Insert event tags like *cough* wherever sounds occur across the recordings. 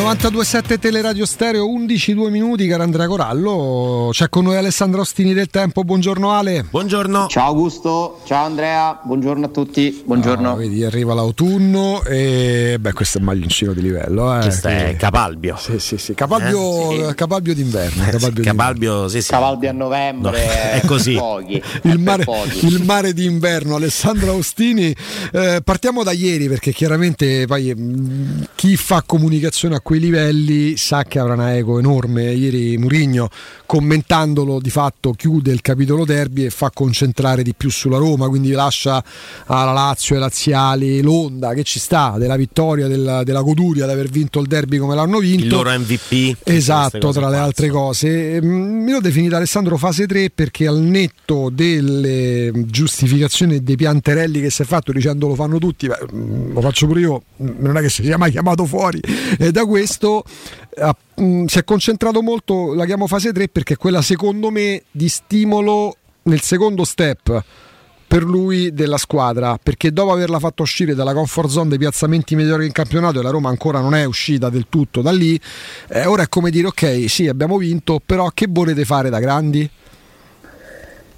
92.7 Teleradio Stereo, 11 2 minuti, caro Andrea Corallo. C'è con noi Alessandro Ostini del Tempo. Buongiorno Ale. Buongiorno. Ciao Augusto, ciao Andrea, buongiorno a tutti. Buongiorno. Ah, vedi, arriva l'autunno e beh, questo è un maglioncino di livello. Eh, questo è Capalbio. Sì, sì, sì. Capalbio, eh, sì. Capalbio d'inverno. Eh, Capalbio, Capalbio sì, sì. Cavalbio a novembre. No, *laughs* è così. Pochi, il, mare, pochi. il mare d'inverno, Alessandro Ostini. Eh, partiamo da ieri perché chiaramente poi mm, chi fa comunicazione a quei livelli sa che avrà una eco enorme. Ieri Murigno commentandolo di fatto chiude il capitolo derby e fa concentrare di più sulla Roma, quindi lascia alla Lazio, ai laziali l'onda che ci sta della vittoria, della, della goduria di aver vinto il derby come l'hanno vinto. Il loro MVP. Esatto, tra le altre cose. Mm, mi l'ho definita Alessandro fase 3 perché al netto delle giustificazioni dei pianterelli che si è fatto dicendo lo fanno tutti, beh, mm, lo faccio pure io, non è che si sia mai chiamato fuori e da questo uh, si è concentrato molto, la chiamo fase 3 perché è quella secondo me di stimolo nel secondo step per lui della squadra perché dopo averla fatto uscire dalla comfort zone dei piazzamenti migliori in campionato e la Roma ancora non è uscita del tutto da lì eh, ora è come dire ok sì abbiamo vinto però che volete fare da grandi?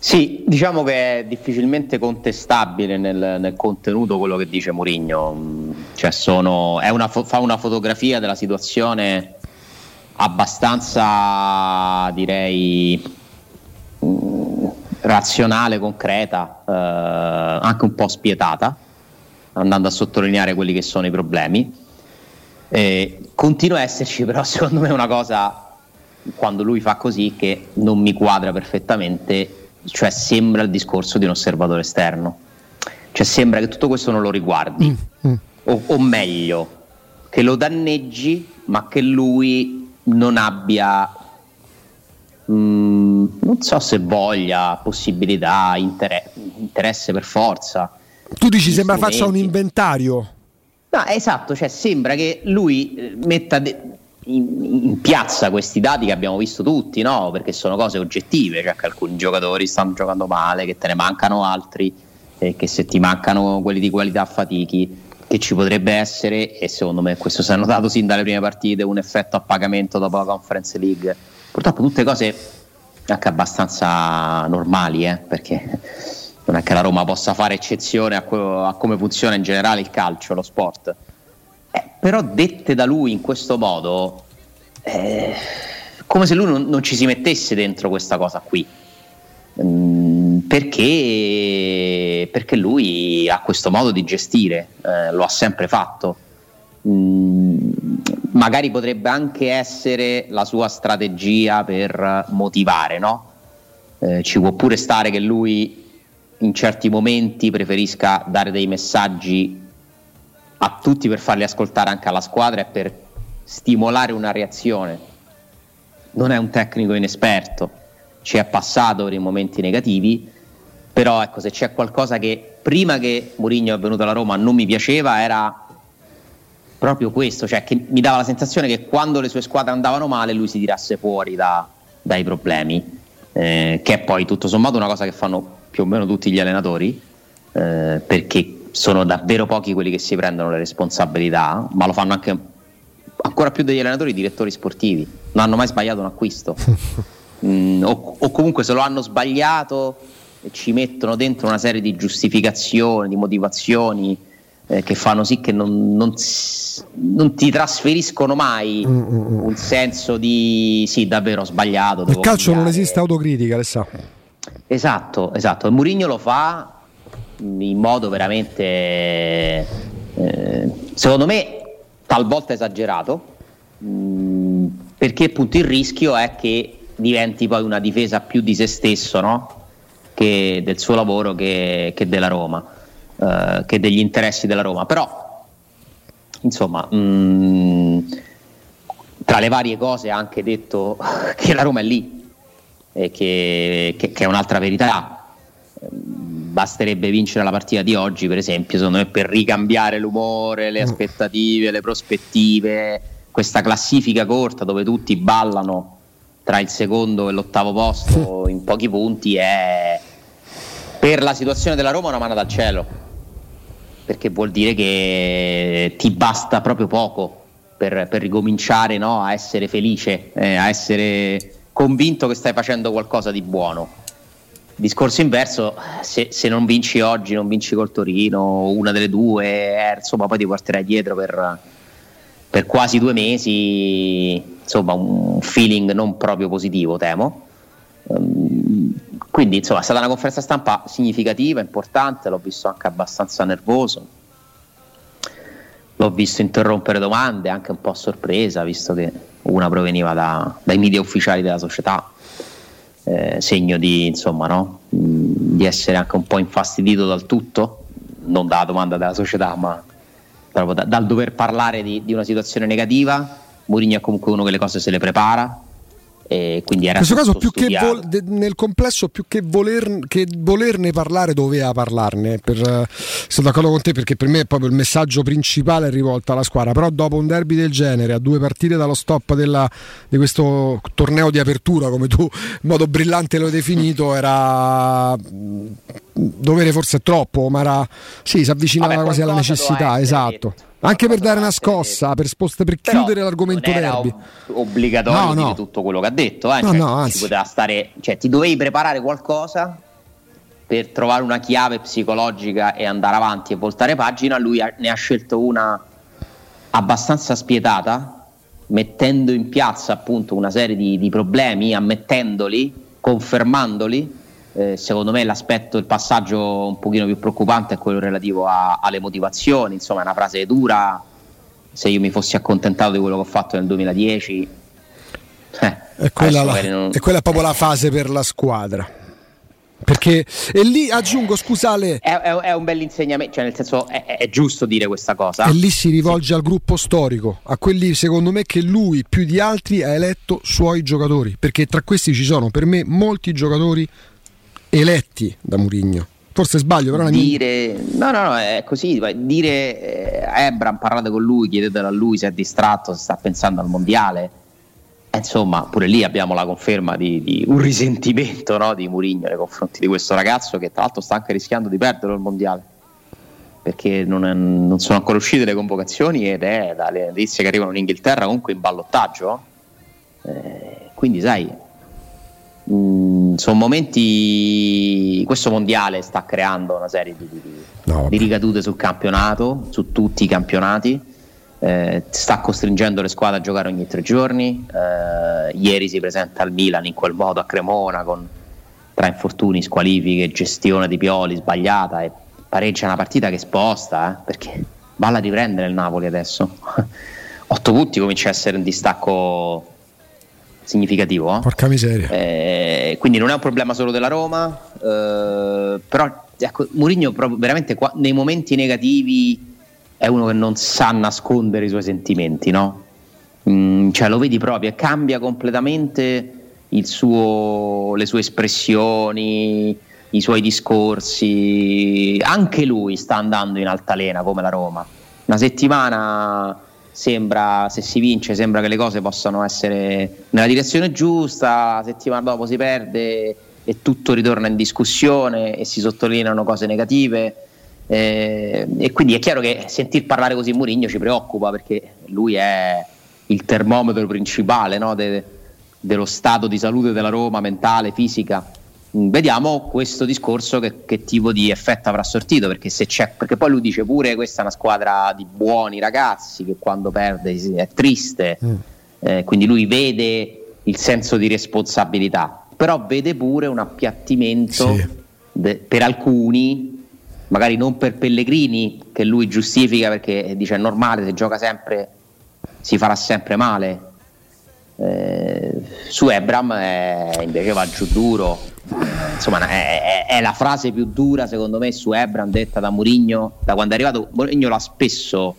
Sì, diciamo che è difficilmente contestabile nel, nel contenuto quello che dice Mourinho, cioè sono, una, fa una fotografia della situazione abbastanza direi mh, razionale, concreta, eh, anche un po' spietata, andando a sottolineare quelli che sono i problemi. Eh, continua a esserci *laughs* però secondo me una cosa quando lui fa così che non mi quadra perfettamente cioè sembra il discorso di un osservatore esterno. Cioè sembra che tutto questo non lo riguardi, mm, mm. O, o, meglio, che lo danneggi, ma che lui non abbia, mm, non so se voglia, possibilità, inter- interesse per forza. Tu dici sembra faccia un inventario. No, esatto, cioè sembra che lui eh, metta de- in, in, piazza questi dati che abbiamo visto tutti, no? perché sono cose oggettive, cioè che alcuni giocatori stanno giocando male, che te ne mancano altri, e che se ti mancano quelli di qualità fatichi, che ci potrebbe essere, e secondo me questo si è notato sin dalle prime partite, un effetto a pagamento dopo la Conference League. Purtroppo tutte cose anche abbastanza normali, eh? perché non è che la Roma possa fare eccezione a, co- a come funziona in generale il calcio, lo sport eh, però dette da lui in questo modo, eh, come se lui non, non, ci si mettesse dentro questa cosa qui. Mm, perché, perché, lui ha questo modo di gestire, eh, lo ha sempre fatto. Mm, magari potrebbe anche essere la sua strategia per motivare, no? Eh, ci può pure stare che lui in certi momenti preferisca dare dei messaggi a tutti per farli ascoltare anche alla squadra e per stimolare una reazione. Non è un tecnico inesperto, ci è passato per i momenti negativi, però ecco, se c'è qualcosa che prima che Mourinho è venuto alla Roma non mi piaceva era proprio questo, cioè che mi dava la sensazione che quando le sue squadre andavano male lui si tirasse fuori da, dai problemi, eh, che è poi tutto sommato una cosa che fanno più o meno tutti gli allenatori, eh, perché sono davvero pochi quelli che si prendono le responsabilità, ma lo fanno anche ancora più degli allenatori e direttori sportivi. Non hanno mai sbagliato un acquisto. *laughs* mm, o, o, comunque se lo hanno sbagliato ci mettono dentro una serie di giustificazioni, di motivazioni eh, che fanno sì che non, non, non ti trasferiscono mai mm, mm, mm. un senso di sì, davvero ho sbagliato. Il calcio cambiare. non esiste autocritica, Alessandro. Esatto, esatto. E Murigno lo fa in modo veramente, eh, secondo me, talvolta esagerato, mh, mm, perché appunto il rischio è che diventi poi una difesa più di se stesso, no? Che del suo lavoro che, che della Roma, eh, che degli interessi della Roma. Però, insomma, mh, mm, tra le varie cose ha anche detto *laughs* che la Roma è lì, e che, che, che è un'altra verità basterebbe vincere la partita di oggi, per esempio, secondo me, per ricambiare l'umore, le mm. aspettative, le prospettive, questa classifica corta dove tutti ballano tra il secondo e l'ottavo posto *laughs* in pochi punti è per la situazione della Roma una mano dal cielo perché vuol dire che ti basta proprio poco per, per ricominciare no, a essere felice, eh, a essere convinto che stai facendo qualcosa di buono. Discorso inverso, se, se, non vinci oggi, non vinci col Torino, una delle due, eh, insomma, poi ti porterai dietro per, per quasi due mesi, insomma, un feeling non proprio positivo, temo. Um, quindi, insomma, è stata una conferenza stampa significativa, importante, l'ho visto anche abbastanza nervoso. L'ho visto interrompere domande, anche un po' a sorpresa, visto che una proveniva da, dai media ufficiali della società eh, segno di, insomma, no? Mm, di essere anche un po' infastidito dal tutto, non dalla domanda della società, ma proprio da, dal dover parlare di, di una situazione negativa. Mourinho è comunque uno che le cose se le prepara, e quindi era in questo caso più che vol- nel complesso più che, voler- che, volerne parlare doveva parlarne per, uh, sono d'accordo con te perché per me è proprio il messaggio principale rivolto alla squadra. Però dopo un derby del genere a due partite dallo stop della, di questo torneo di apertura come tu in modo brillante lo hai definito era dovere forse troppo ma era sì si avvicinava Vabbè, quasi alla necessità esatto detto anche per dare una scossa, per, spost- per chiudere l'argomento non derby. Ob- obbligatorio no, no. tutto quello che ha detto, eh? no, cioè, no, anzi. poteva stare, cioè, ti dovevi preparare qualcosa per trovare una chiave psicologica e andare avanti e voltare pagina. Lui ne ha scelto una abbastanza spietata, mettendo in piazza appunto una serie di, di problemi, ammettendoli, confermandoli eh, secondo me l'aspetto, il passaggio un pochino più preoccupante è quello relativo a, alle motivazioni, insomma è una frase dura, se io mi fossi accontentato di quello che ho fatto nel 2010... Eh, è, quella la, non... è quella proprio la fase per la squadra. Perché e lì aggiungo, scusale. È, è, è un bel insegnamento, cioè nel senso è, è, giusto dire questa cosa. E lì si rivolge sì. al gruppo storico, a quelli secondo me che lui più di altri ha eletto suoi giocatori. Perché tra questi ci sono per me molti giocatori eletti da Murigno. Forse sbaglio, però dire, no, no, no, è così. Dire eh, Ebram, parlate con lui, chiedetelo a lui se è distratto, se sta pensando al mondiale. Eh, insomma, pure lì abbiamo la conferma di, di un risentimento no, di Murigno nei confronti di questo ragazzo che tra l'altro sta anche rischiando di perdere il mondiale perché non, è, non sono ancora uscite le convocazioni ed è dalle notizie che arrivano in Inghilterra comunque in ballottaggio. Eh, quindi, sai, Mm, sono momenti. Questo mondiale sta creando una serie di, di, no, di ricadute sul campionato, su tutti i campionati. Eh, sta costringendo le squadre a giocare ogni tre giorni. Eh, ieri si presenta al Milan in quel modo a Cremona con tra infortuni, squalifiche, gestione di Pioli sbagliata e pareggia una partita che sposta eh, perché balla di prendere il Napoli adesso. *laughs* Otto punti comincia a essere un distacco significativo. Eh? Porca miseria. Eh, quindi non è un problema solo della Roma, eh, però ecco, Mourinho proprio veramente qua, nei momenti negativi è uno che non sa nascondere i suoi sentimenti, no? Mm, cioè lo vedi proprio e cambia completamente suo, le sue espressioni, i suoi discorsi. Anche lui sta andando in altalena come la Roma. Una settimana sembra, se si vince, sembra che le cose possano essere nella direzione giusta, la settimana dopo si perde e tutto ritorna in discussione e si sottolineano cose negative. Eh, e quindi è chiaro che sentir parlare così Mourinho ci preoccupa perché lui è il termometro principale no, de, dello stato di salute della Roma, mentale, fisica vediamo questo discorso che, che, tipo di effetto avrà sortito perché, se c'è, perché poi lui dice pure questa è una squadra di buoni ragazzi che quando perde è triste mm. eh, quindi lui vede il senso di responsabilità però vede pure un appiattimento sì. de, per alcuni magari non per Pellegrini che lui giustifica perché dice è normale se gioca sempre si farà sempre male eh, su Ebram è, invece va giù duro insomma è, è, è, la frase più dura secondo me su Ebram detta da Mourinho da quando è arrivato Mourinho l'ha spesso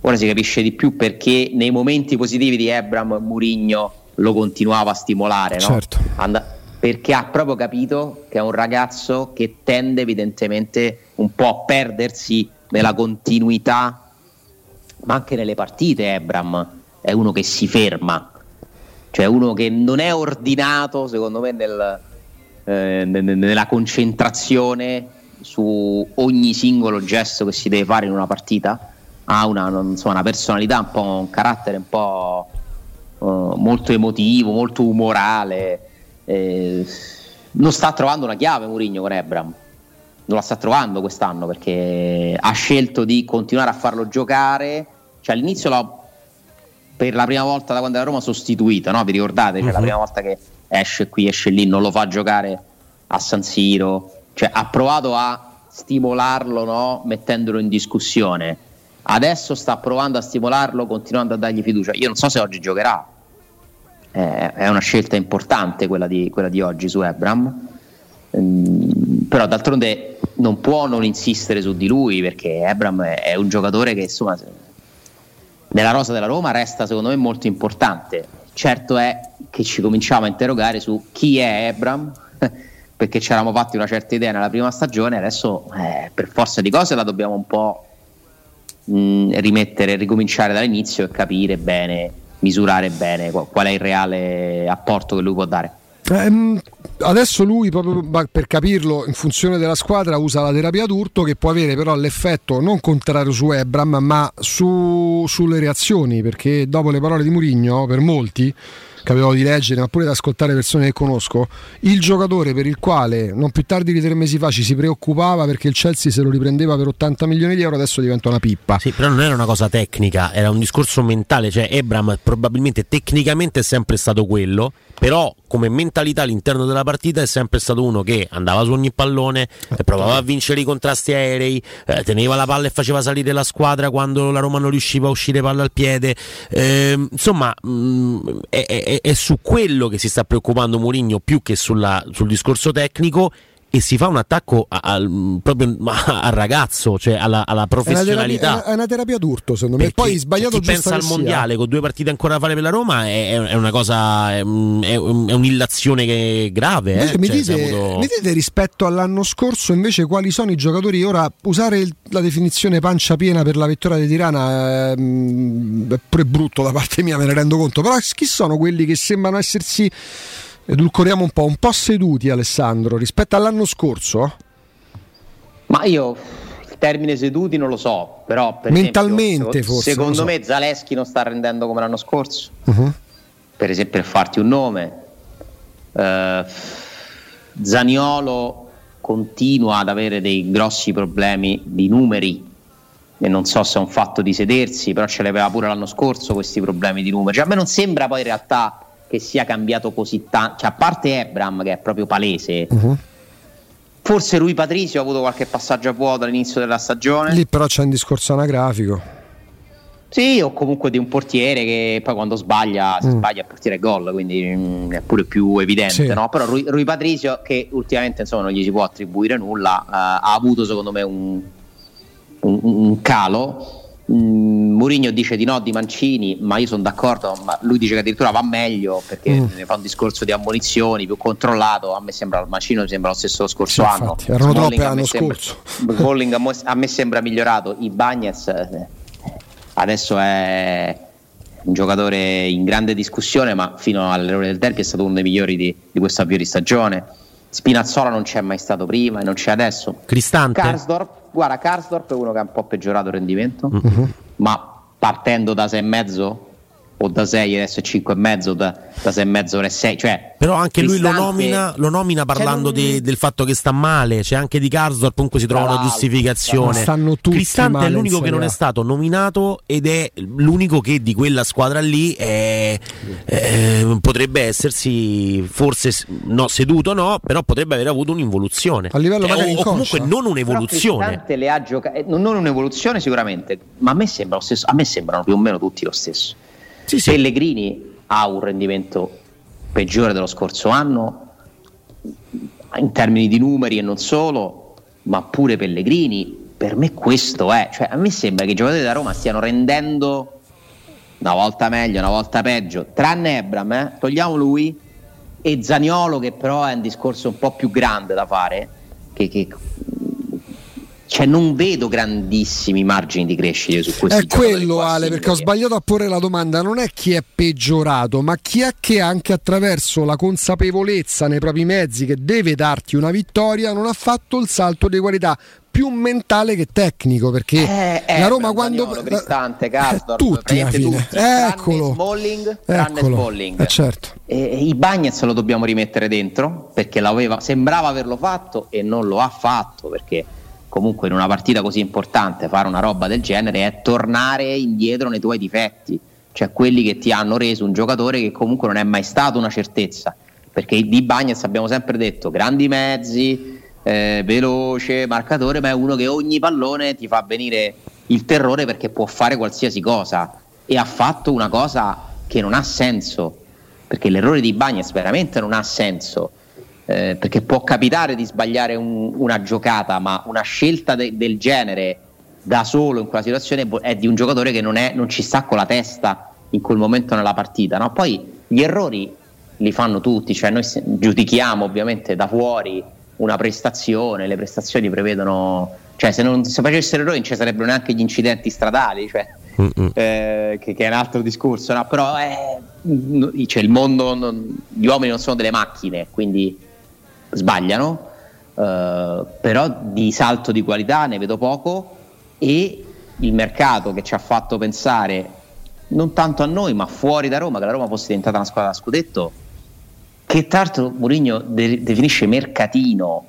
ora si capisce di più perché nei momenti positivi di Ebram Mourinho lo continuava a stimolare no? certo. And- perché ha proprio capito che è un ragazzo che tende evidentemente un po' a perdersi nella continuità ma anche nelle partite Ebram è uno che si ferma cioè uno che non è ordinato secondo me nel, eh, nella concentrazione su ogni singolo gesto che si deve fare in una partita ha una, insomma, una personalità, un, po', un carattere un po' uh, molto emotivo, molto umorale. Eh, non sta trovando una chiave Murigno con Ebram. Non la sta trovando quest'anno perché ha scelto di continuare a farlo giocare. Cioè, all'inizio l'ha per la prima volta da quando era Roma sostituito, no? Vi ricordate? Cioè, uh-huh. La mhm. prima volta che esce qui, esce lì, non lo fa giocare a San Siro. Cioè, ha provato a stimolarlo, no? Mettendolo in discussione. Adesso sta provando a stimolarlo, continuando a dargli fiducia. Io non so se oggi giocherà. Eh, è una scelta importante quella di, quella di oggi su Ebram. Um, però d'altronde non può non insistere su di lui perché Ebram è, è un giocatore che insomma nella rosa della Roma resta secondo me molto importante. Certo è che ci cominciamo a interrogare su chi è Ebram, *laughs* perché ci eravamo fatti una certa idea nella prima stagione, adesso eh, per forza di cose la dobbiamo un po' mh, rimettere, ricominciare dall'inizio e capire bene, misurare bene qual è il reale apporto che lui può dare. Eh, adesso lui, proprio per capirlo, in funzione della squadra, usa la terapia d'urto che può avere però l'effetto non contrario su Ebram, ma su, sulle reazioni, perché dopo le parole di Murigno, per molti, capitavo di leggere, ma pure di ascoltare persone che conosco, il giocatore per il quale non più tardi di tre mesi fa ci si preoccupava perché il Chelsea se lo riprendeva per 80 milioni di euro, adesso diventa una pippa. Sì, però non era una cosa tecnica, era un discorso mentale, cioè Ebram probabilmente tecnicamente è sempre stato quello, però come mentalità all'interno della partita è sempre stato uno che andava su ogni pallone, eh, provava a vincere i contrasti aerei, eh, teneva la palla e faceva salire la squadra quando la Roma non riusciva a uscire palla al piede. Eh, insomma, mh, mm, è, è, su quello che si sta preoccupando Mourinho più che sulla, sul discorso tecnico e si fa un attacco a, a, proprio *laughs* al ragazzo, cioè alla, alla professionalità. È una, terapia, d'urto, secondo me. Poi sbagliato chi pensa al mondiale sia. con due partite ancora da fare per la Roma è, è una cosa, è, è, un'illazione grave. Eh? Mi, cioè, dite, avuto... mi, dite, rispetto all'anno scorso invece quali sono i giocatori? Ora usare il, la definizione pancia piena per la vittoria di Tirana è, mm, è pure brutto da parte mia, me ne rendo conto. Però chi sono quelli che sembrano essersi edulcoriamo un po', un po' seduti Alessandro rispetto all'anno scorso? Ma io il termine seduti non lo so, però per mentalmente esempio, forse. Secondo so. me Zaleschi non sta rendendo come l'anno scorso. Uh-huh. Per esempio, per farti un nome, uh, Zaniolo continua ad avere dei grossi problemi di numeri e non so se è un fatto di sedersi, però ce l'aveva pure l'anno scorso questi problemi di numeri. Cioè, a me non sembra poi in realtà che sia cambiato così tanto, cioè, a parte Ebram che è proprio palese. Uh-huh. Forse Rui Patricio ha avuto qualche passaggio a vuoto all'inizio della stagione. Lì però c'è un discorso anagrafico. Sì, o comunque di un portiere che poi quando sbaglia, mm. sbaglia il portiere gol, quindi mm, è pure più evidente. Sì. No? Però Rui, Rui, Patricio, che ultimamente insomma, non gli si può attribuire nulla, uh, ha avuto secondo me un, un, un calo Mourinho dice di no di Mancini, ma io sono d'accordo, ma lui dice che addirittura va meglio perché mm. ne fa un discorso di ammonizioni più controllato. A me sembra Mancino sembra lo stesso scorso sì, anno. Infatti, erano troppe l'anno scorso. *laughs* Bolling a, a, me sembra migliorato. I Bagnets eh, adesso è un giocatore in grande discussione, ma fino all'errore del derby è stato uno dei migliori di, di questo avvio di stagione. Spinazzola non c'è mai stato prima e non c'è adesso. Cristante. Karsdorp Guarda, Karsdorp è uno che ha un po' peggiorato il rendimento, mm-hmm. ma partendo da 6,5 o da 6 adesso è 5,5 da, da 6,5 ora è 6 cioè però anche lui lo nomina, lo nomina parlando cioè, non... del fatto che sta male c'è anche di Karsdorp comunque si trova una giustificazione. Stanno tutti Cristante è l'unico che non è stato nominato ed è l'unico che di quella squadra lì è, eh, potrebbe essersi forse no, seduto no però potrebbe aver avuto un'involuzione. A livello cioè, o, o comunque non un'evoluzione. Le ha gioca- eh, non un'evoluzione sicuramente ma a me sembra lo stesso a me sembrano più o meno tutti lo stesso sì, sì. Pellegrini ha un rendimento peggiore dello scorso anno in termini di numeri e non solo, ma pure Pellegrini. Per me questo è, cioè a me sembra che i giocatori della Roma stiano rendendo una volta meglio, una volta peggio, tranne Ebram, eh? togliamo lui e Zaniolo che però è un discorso un po' più grande da fare, che, che cioè non vedo grandissimi margini di crescita su questo. È quello Ale, perché ho sbagliato a porre la domanda, non è chi è peggiorato, ma chi è che anche attraverso la consapevolezza nei propri mezzi che deve darti una vittoria non ha fatto il salto di qualità più mentale che tecnico perché eh, la Roma quando Cristante, Karsdorp, tutti alla fine tutti, eccolo Smalling, eccolo Smalling. Eh, certo. e, i Bagnets lo dobbiamo rimettere dentro perché sembrava averlo fatto e non lo ha fatto perché comunque in una partita così importante fare una roba del genere è tornare indietro nei tuoi difetti cioè quelli che ti hanno reso un giocatore che comunque non è mai stato una certezza perché di Bagnets abbiamo sempre detto grandi mezzi eh, veloce, marcatore, ma è uno che ogni pallone ti fa venire il terrore perché può fare qualsiasi cosa e ha fatto una cosa che non ha senso, perché l'errore di Bagnets veramente non ha senso, eh, perché può capitare di sbagliare un, una giocata, ma una scelta de- del genere da solo in quella situazione è di un giocatore che non, è, non ci sta con la testa in quel momento nella partita. No? Poi gli errori li fanno tutti, cioè noi giudichiamo ovviamente da fuori una prestazione, le prestazioni prevedono, cioè se non se facessero errori non ci sarebbero neanche gli incidenti stradali, cioè, eh, che, che, è un altro discorso, no? però è, cioè, il mondo, non, gli uomini non sono delle macchine, quindi sbagliano, eh, però di salto di qualità ne vedo poco e il mercato che ci ha fatto pensare non tanto a noi ma fuori da Roma, che la Roma fosse diventata una squadra da scudetto, che tra l'altro Mourinho de- definisce mercatino.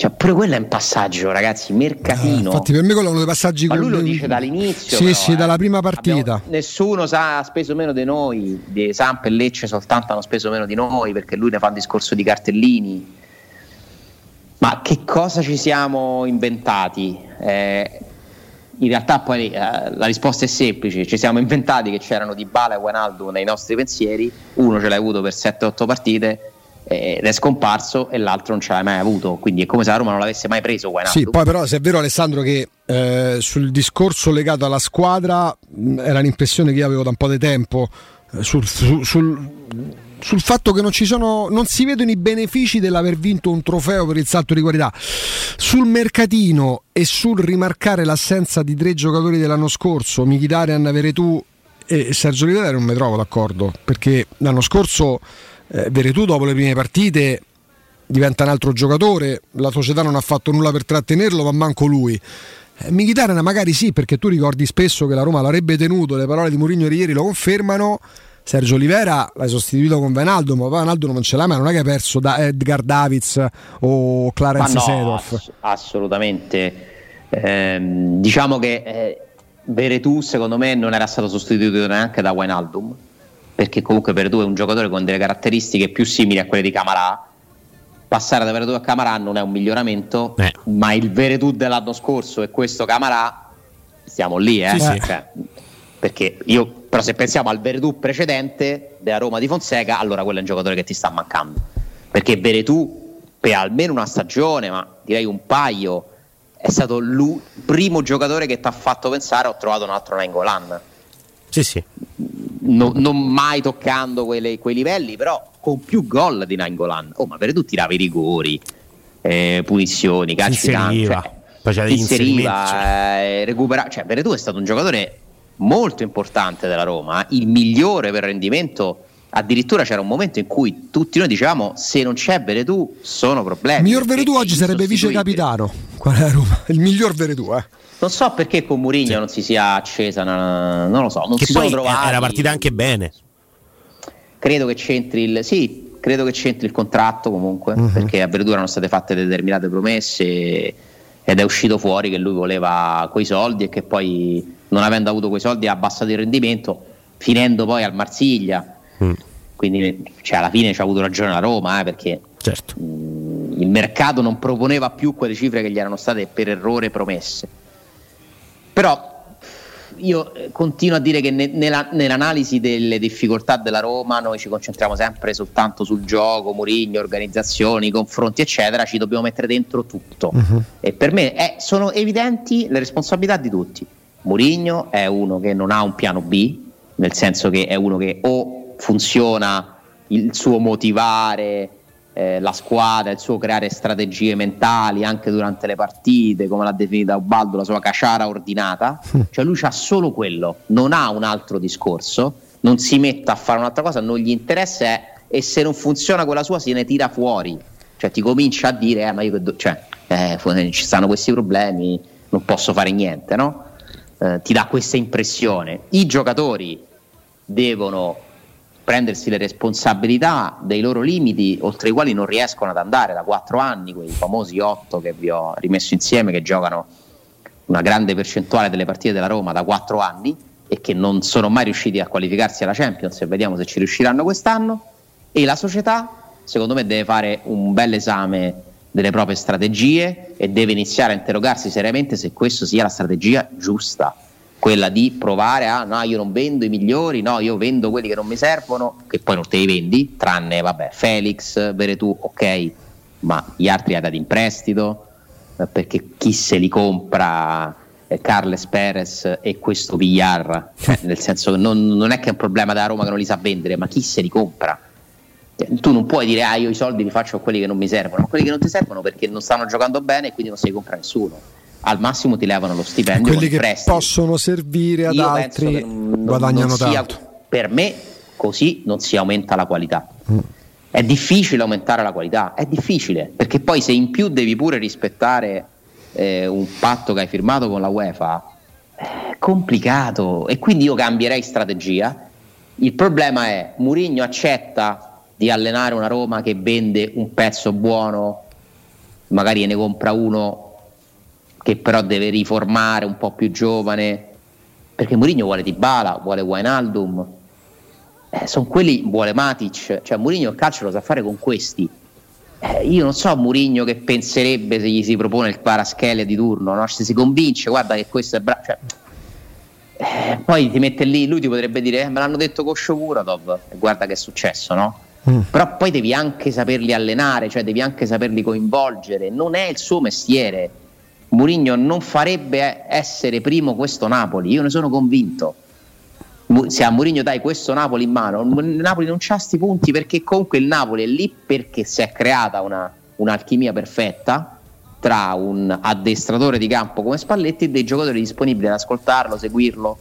Cioè, pure quello è un passaggio, ragazzi, mercatino. Eh, infatti, per me quello è uno dei passaggi Ma lui lo dice dall'inizio. Sì, però, sì, eh. dalla prima partita. Abbiamo, nessuno sa, ha speso meno di noi, di Samp e Lecce soltanto hanno speso meno di noi perché lui ne fa un discorso di cartellini. Ma che cosa ci siamo inventati? Eh, in realtà poi eh, la risposta è semplice, ci siamo inventati che c'erano Di Bala e Wijnaldum nei nostri pensieri, uno ce l'hai avuto per 7-8 partite eh, ed è scomparso e l'altro non ce l'hai mai avuto, quindi è come se la Roma non l'avesse mai preso Wijnaldum. Sì, poi però se è vero Alessandro che eh, sul discorso legato alla squadra mh, era l'impressione che io avevo da un po' di tempo eh, sul, sul, sul sul fatto che non, sono, non si vedono i benefici dell'aver vinto un trofeo per il salto di qualità. Sul mercatino e sul rimarcare l'assenza di tre giocatori dell'anno scorso, Mkhitaryan, Veretù e Sergio Rivera, non mi trovo d'accordo, perché l'anno scorso eh, Veretù dopo le prime partite diventa un altro giocatore, la società non ha fatto nulla per trattenerlo, ma manco lui. Eh, Mkhitaryan magari sì, perché tu ricordi spesso che la Roma l'avrebbe tenuto, le parole di Mourinho di ieri lo confermano Sergio Olivera l'hai sostituito con Venaldo, ma Venaldo non ce l'ha, ma non è che hai perso da Edgar Davids o Clarence no, Sedorf. Ass- assolutamente. Eh, diciamo che eh, Veretù secondo me non era stato sostituito neanche da Wijnaldum perché comunque Veretù è un giocatore con delle caratteristiche più simili a quelle di Camarà passare da Veretù a Camarà non è un miglioramento eh. ma il Veretù dell'anno scorso e questo Camarà stiamo lì eh? Sì, sì. Cioè, perché io però se pensiamo al Veretù precedente della Roma di Fonseca allora quello è un giocatore che ti sta mancando perché Veretù per almeno una stagione ma direi un paio è stato il primo giocatore che ti ha fatto pensare ho trovato un altro Nangolan sì sì no, non mai toccando quelle, quei livelli però con più gol di Nangolan oh ma Veretù tirava i rigori eh, punizioni calci inseriva, cioè, inseriva eh, recupera cioè Veretù è stato un giocatore molto importante della Roma, il migliore per rendimento. Addirittura c'era un momento in cui tutti noi dicevamo se non c'è Veretù sono problemi. Il miglior Veretù oggi sarebbe vice capitano. Qual è Roma? Il miglior Veretù, eh. Non so perché con Murigno sì. non si sia accesa, non lo so, non che si poi sono trovati. Era partita anche bene. Credo che c'entri il sì, credo che c'entri il contratto comunque, uh-huh. perché a Veretù erano state fatte determinate promesse ed è uscito fuori che lui voleva quei soldi e che poi non avendo avuto quei soldi ha abbassato il rendimento, finendo poi al Marsiglia. Mm. Quindi cioè, alla fine ci ha avuto ragione la Roma, eh, perché certo. mh, il mercato non proponeva più quelle cifre che gli erano state per errore promesse. Però io eh, continuo a dire che ne, nella, nell'analisi delle difficoltà della Roma noi ci concentriamo sempre soltanto sul gioco, Murigno, organizzazioni, confronti, eccetera, ci dobbiamo mettere dentro tutto. Uh-huh. E per me è, sono evidenti le responsabilità di tutti. Murigno è uno che non ha un piano B, nel senso che è uno che o funziona il suo motivare eh, la squadra, il suo creare strategie mentali anche durante le partite, come l'ha definita Ubaldo, la sua caciara ordinata, cioè lui ha solo quello, non ha un altro discorso, non si mette a fare un'altra cosa, non gli interessa è, e se non funziona quella sua se ne tira fuori, cioè ti comincia a dire, eh, ma io do- cioè, eh, ci stanno questi problemi, non posso fare niente, no? Eh, ti dà questa impressione. I giocatori devono prendersi le responsabilità dei loro limiti, oltre i quali non riescono ad andare da quattro anni, quei famosi otto che vi ho rimesso insieme, che giocano una grande percentuale delle partite della Roma da quattro anni e che non sono mai riusciti a qualificarsi alla Champions e vediamo se ci riusciranno quest'anno. E la società, secondo me, deve fare un bel esame delle proprie strategie e deve iniziare a interrogarsi seriamente se questa sia la strategia giusta quella di provare a no, io non vendo i migliori, no, io vendo quelli che non mi servono, che poi non te li vendi, tranne vabbè, Felix, Veretù, ok, ma gli altri hai dato in prestito, eh, perché chi se li compra eh, Carles Perez e questo Villar, cioè, *laughs* nel senso che non, non, è che è un problema della Roma che non li sa vendere, ma chi se li compra? Cioè, tu non puoi dire ah io i soldi li faccio a quelli che non mi servono, ma quelli che non ti servono perché non stanno giocando bene e quindi non se li compra nessuno al massimo ti levano lo stipendio. Quelli che prestiti. possono servire ad Io altri non, guadagnano non tanto. Sia, per me così non si aumenta la qualità. Mm. È difficile aumentare la qualità, è difficile, perché poi se in più devi pure rispettare eh, un patto che hai firmato con la UEFA, è complicato e quindi io cambierei strategia. Il problema è Murigno accetta di allenare una Roma che vende un pezzo buono, magari ne compra uno che però deve riformare un po' più giovane, perché Mourinho vuole Dybala, vuole Wijnaldum, eh, sono quelli, vuole Matic, cioè Mourinho il calcio lo sa fare con questi. Eh, io non so Mourinho che penserebbe se gli si propone il Paraschelia di turno, no? se si convince, guarda che questo è bravo. Cioè, eh, poi ti mette lì, lui ti potrebbe dire, eh, me l'hanno detto con Shokuratov, e guarda che è successo, no? Mm. Però poi devi anche saperli allenare, cioè devi anche saperli coinvolgere, non è il suo mestiere Mourinho non farebbe essere primo questo Napoli, io ne sono convinto. Se a Mourinho dai questo Napoli in mano, Napoli non c'ha sti punti perché comunque il Napoli è lì perché si è creata una, un'alchimia perfetta tra un addestratore di campo come Spalletti e dei giocatori disponibili ad ascoltarlo, seguirlo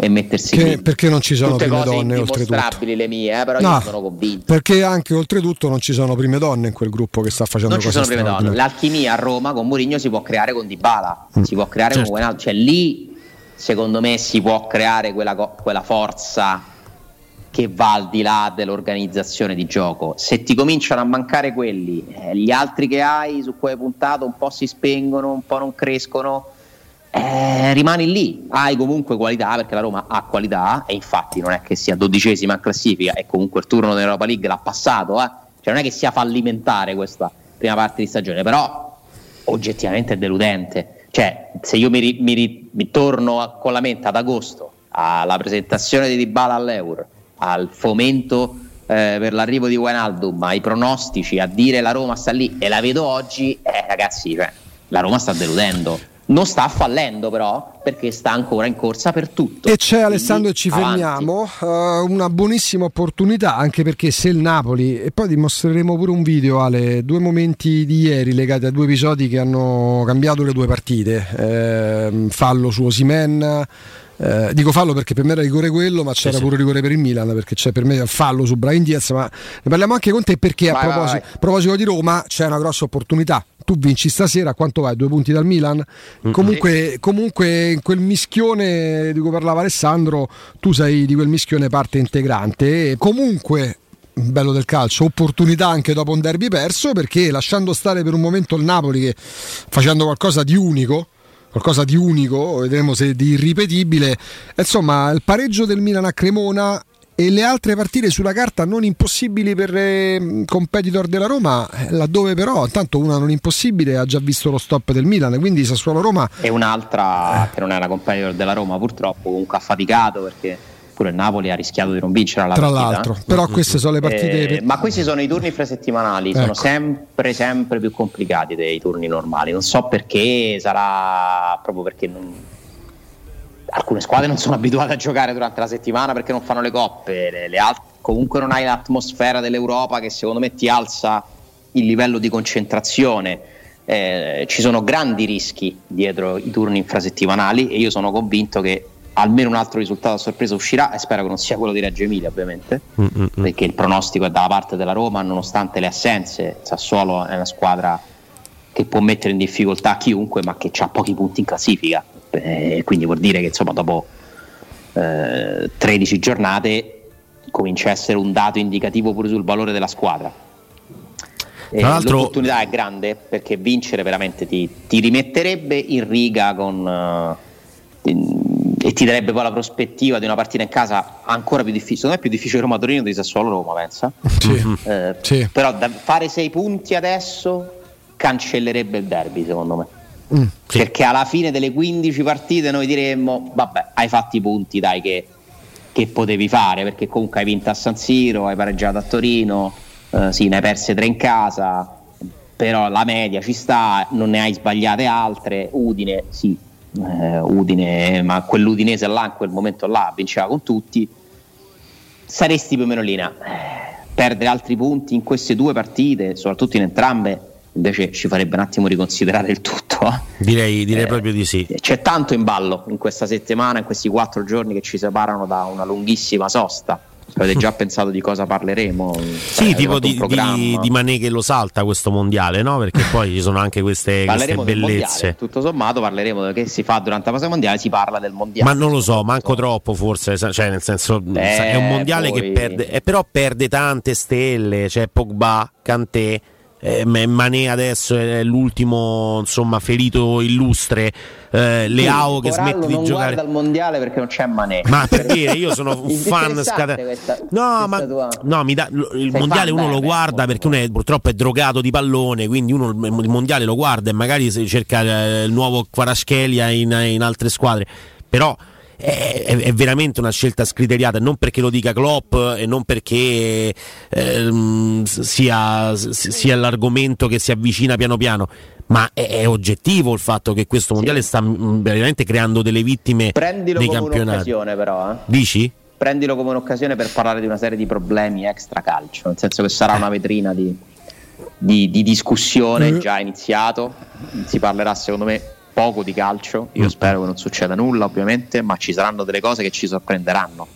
e mettersi che, perché non ci sono Tutte prime donne oltretutto le mie eh, però no, io sono convinto perché anche oltretutto non ci sono prime donne in quel gruppo che sta facendo non ci sono prime donne l'alchimia a Roma con Mourinho si può creare con Dybala mm. si può creare certo. con Wijnaldum cioè lì secondo me si può creare quella, quella forza che va al di là dell'organizzazione di gioco. Se ti cominciano a mancare quelli, eh, gli altri che hai su cui hai puntato un po' si spengono, un po' non crescono eh, rimani lì, hai comunque qualità perché la Roma ha qualità e infatti non è che sia dodicesima in classifica e comunque il turno dell'Europa League l'ha passato, eh? cioè non è che sia fallimentare questa prima parte di stagione, però oggettivamente è deludente. Cioè, se io mi, mi, mi torno a, con la mente ad agosto alla presentazione di Dybala all'Euro, al fomento eh, per l'arrivo di Wijnaldum, ai pronostici, a dire la Roma sta lì e la vedo oggi, eh, ragazzi, cioè, la Roma sta deludendo non sta fallendo però perché sta ancora in corsa per tutto. E c'è Alessandro e ci fermiamo, uh, una buonissima opportunità anche perché se il Napoli, e poi dimostreremo pure un video alle due momenti di ieri legati a due episodi che hanno cambiato le due partite, eh, fallo su Osimen eh, dico fallo perché per me era rigore quello, ma c'era sì, pure rigore per il Milan perché c'è per me fallo su Brian Diaz. Ma ne parliamo anche con te perché vai, a proposito, vai, vai. proposito, di Roma c'è una grossa opportunità. Tu vinci stasera, quanto vai? Due punti dal Milan? Comunque, comunque, in quel mischione di cui parlava Alessandro, tu sei di quel mischione parte integrante. E comunque bello del calcio, opportunità anche dopo un derby perso perché lasciando stare per un momento il Napoli che facendo qualcosa di unico qualcosa di unico, vedremo se di irripetibile. Insomma, il pareggio del Milan a Cremona e le altre partite sulla carta non impossibili per eh, competitor della Roma, eh, laddove però intanto una non impossibile ha già visto lo stop del Milan, quindi Sassuolo Roma e un'altra eh. che non è una competitor della Roma purtroppo, comunque ha faticato perché pure il Napoli ha rischiato di non vincere la Tra partita. l'altro, però mm-hmm. queste sono le partite. Eh. Ma questi sono i turni infrasettimanali, ecco. sono sempre, sempre più complicati dei turni normali. Non so perché, sarà proprio perché non... alcune squadre non sono abituate a giocare durante la settimana perché non fanno le coppe, le, le alt- comunque non hai l'atmosfera dell'Europa che secondo me ti alza il livello di concentrazione. Eh, ci sono grandi rischi dietro i turni infrasettimanali e io sono convinto che almeno un altro risultato a sorpresa uscirà e spero che non sia quello di Reggio Emilia ovviamente Mm-mm. perché il pronostico è dalla parte della Roma nonostante le assenze Sassuolo è una squadra che può mettere in difficoltà chiunque, ma che ha pochi punti in classifica. Eh, quindi vuol dire che insomma dopo eh, 13 giornate comincia a essere un dato indicativo pure sul valore della squadra. Eh, l'opportunità è grande perché vincere veramente ti, ti rimetterebbe in riga con, uh, e ti darebbe poi la prospettiva di una partita in casa ancora più difficile. Secondo me è più difficile Roma Torino di Sassuolo Roma, pensa. Sì. Eh, sì. Però da fare sei punti adesso cancellerebbe il derby, secondo me. Mm, sì. Perché alla fine delle 15 partite noi diremmo: Vabbè, hai fatto i punti, dai, che, che potevi fare. Perché comunque hai vinto a San Siro, hai pareggiato a Torino eh, sì, ne hai perse tre in casa, però la media ci sta, non ne hai sbagliate altre. Udine, sì, eh, Udine, ma quell'Udinese là in quel momento là vinceva con tutti. Saresti più o meno lì. Eh, perdere altri punti in queste due partite, soprattutto in entrambe, invece ci farebbe un attimo riconsiderare il tutto. Direi, direi eh, proprio di sì. C'è tanto in ballo in questa settimana, in questi quattro giorni che ci separano da una lunghissima sosta. Avete già pensato di cosa parleremo? Sì, cioè, tipo di, di, di Mané che lo salta questo mondiale, no? Perché poi ci sono anche queste, queste bellezze. Tutto sommato parleremo del che si fa durante la fase mondiale, si parla del mondiale. Ma non lo so, manco troppo forse, cioè nel senso Beh, è un mondiale poi... che perde, eh, però perde tante stelle, c'è cioè Pogba, Kanté eh, Mané adesso è l'ultimo insomma, ferito illustre eh, Leao sì, che smette di giocare. dal mondiale perché non c'è Mané. Ma per dire io sono *laughs* un fan scatenato no ma tua... no, mi da, il Sei mondiale uno bene, lo guarda perché uno è, purtroppo è drogato di pallone quindi uno il mondiale lo guarda e magari cerca eh, il nuovo Quaraschelia in, in altre squadre. Però è, è, veramente una scelta scriteriata, non perché lo dica Klopp e non perché ehm, sia, sia, l'argomento che si avvicina piano piano, ma è, è, oggettivo il fatto che questo mondiale sì. sta mm, veramente creando delle vittime Prendilo come campionati. un'occasione però. Eh. Dici? Prendilo come un'occasione per parlare di una serie di problemi extra calcio, nel senso che sarà una vetrina di, di, di discussione mm. già iniziato, si parlerà secondo me poco di calcio, io mm. spero che non succeda nulla ovviamente, ma ci saranno delle cose che ci sorprenderanno,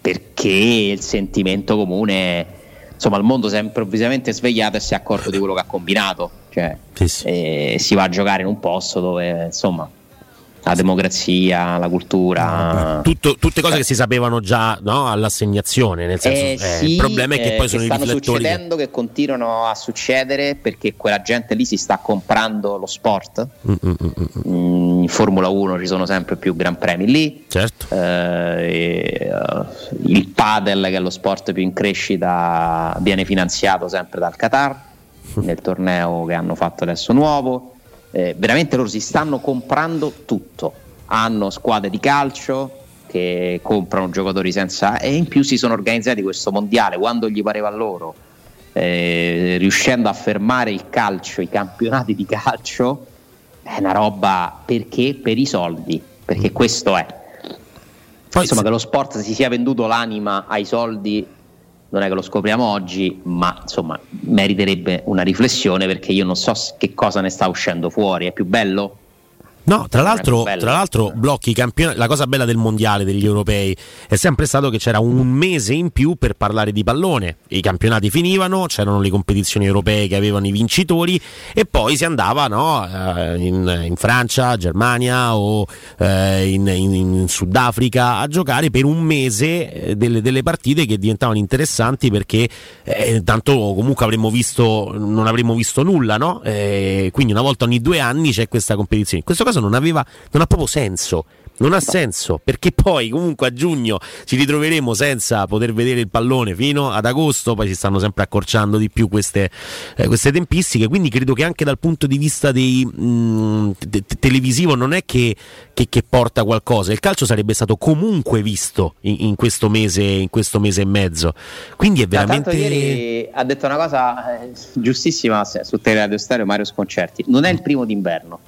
perché il sentimento comune, insomma il mondo si è improvvisamente svegliato e si è accorto di quello che ha combinato, cioè, sì, sì. E si va a giocare in un posto dove insomma la democrazia, la cultura. Tutto, tutte cose che si sapevano già no, all'assegnazione, nel senso, eh, eh, sì, il problema è che eh, poi sono che i stanno succedendo, che... che continuano a succedere perché quella gente lì si sta comprando lo sport. Mm, mm, mm, mm, mm in Formula 1 ci sono sempre più gran premi lì. Certo. Eh, e, uh, il padel, che è lo sport più in crescita, viene finanziato sempre dal Qatar nel torneo che hanno fatto adesso nuovo eh, veramente loro si stanno comprando tutto. Hanno squadre di calcio che comprano giocatori senza e in più si sono organizzati questo mondiale quando gli pareva loro, eh, riuscendo a fermare il calcio, i campionati di calcio. È una roba perché? Per i soldi, perché questo è. Poi, Insomma, che lo sport si sia venduto l'anima ai soldi non è che lo scopriamo oggi, ma insomma meriterebbe una riflessione perché io non so che cosa ne sta uscendo fuori. È più bello? No, tra l'altro, tra l'altro blocchi i campionati. La cosa bella del mondiale degli europei è sempre stato che c'era un mese in più per parlare di pallone. I campionati finivano, c'erano le competizioni europee che avevano i vincitori e poi si andava no, eh, in, in, Francia, Germania o eh, in, in, in, Sudafrica a giocare per un mese eh, delle, delle partite che diventavano interessanti perché eh, tanto comunque avremmo visto, non avremmo visto nulla, no? Eh, quindi una volta ogni due anni c'è questa competizione. In questo caso cosa non aveva, non ha proprio senso. Non ha senso perché poi comunque a giugno ci ritroveremo senza poter vedere il pallone fino ad agosto, poi si stanno sempre accorciando di più queste, eh, queste tempistiche, quindi credo che anche dal punto di vista dei, mh, mm, te- televisivo non è che, che, che, porta qualcosa, il calcio sarebbe stato comunque visto in, in, questo, mese, in questo mese e mezzo, quindi è veramente... Ma ieri ha detto una cosa eh, giustissima su Teleradio Stereo Mario Sconcerti, non è il primo d'inverno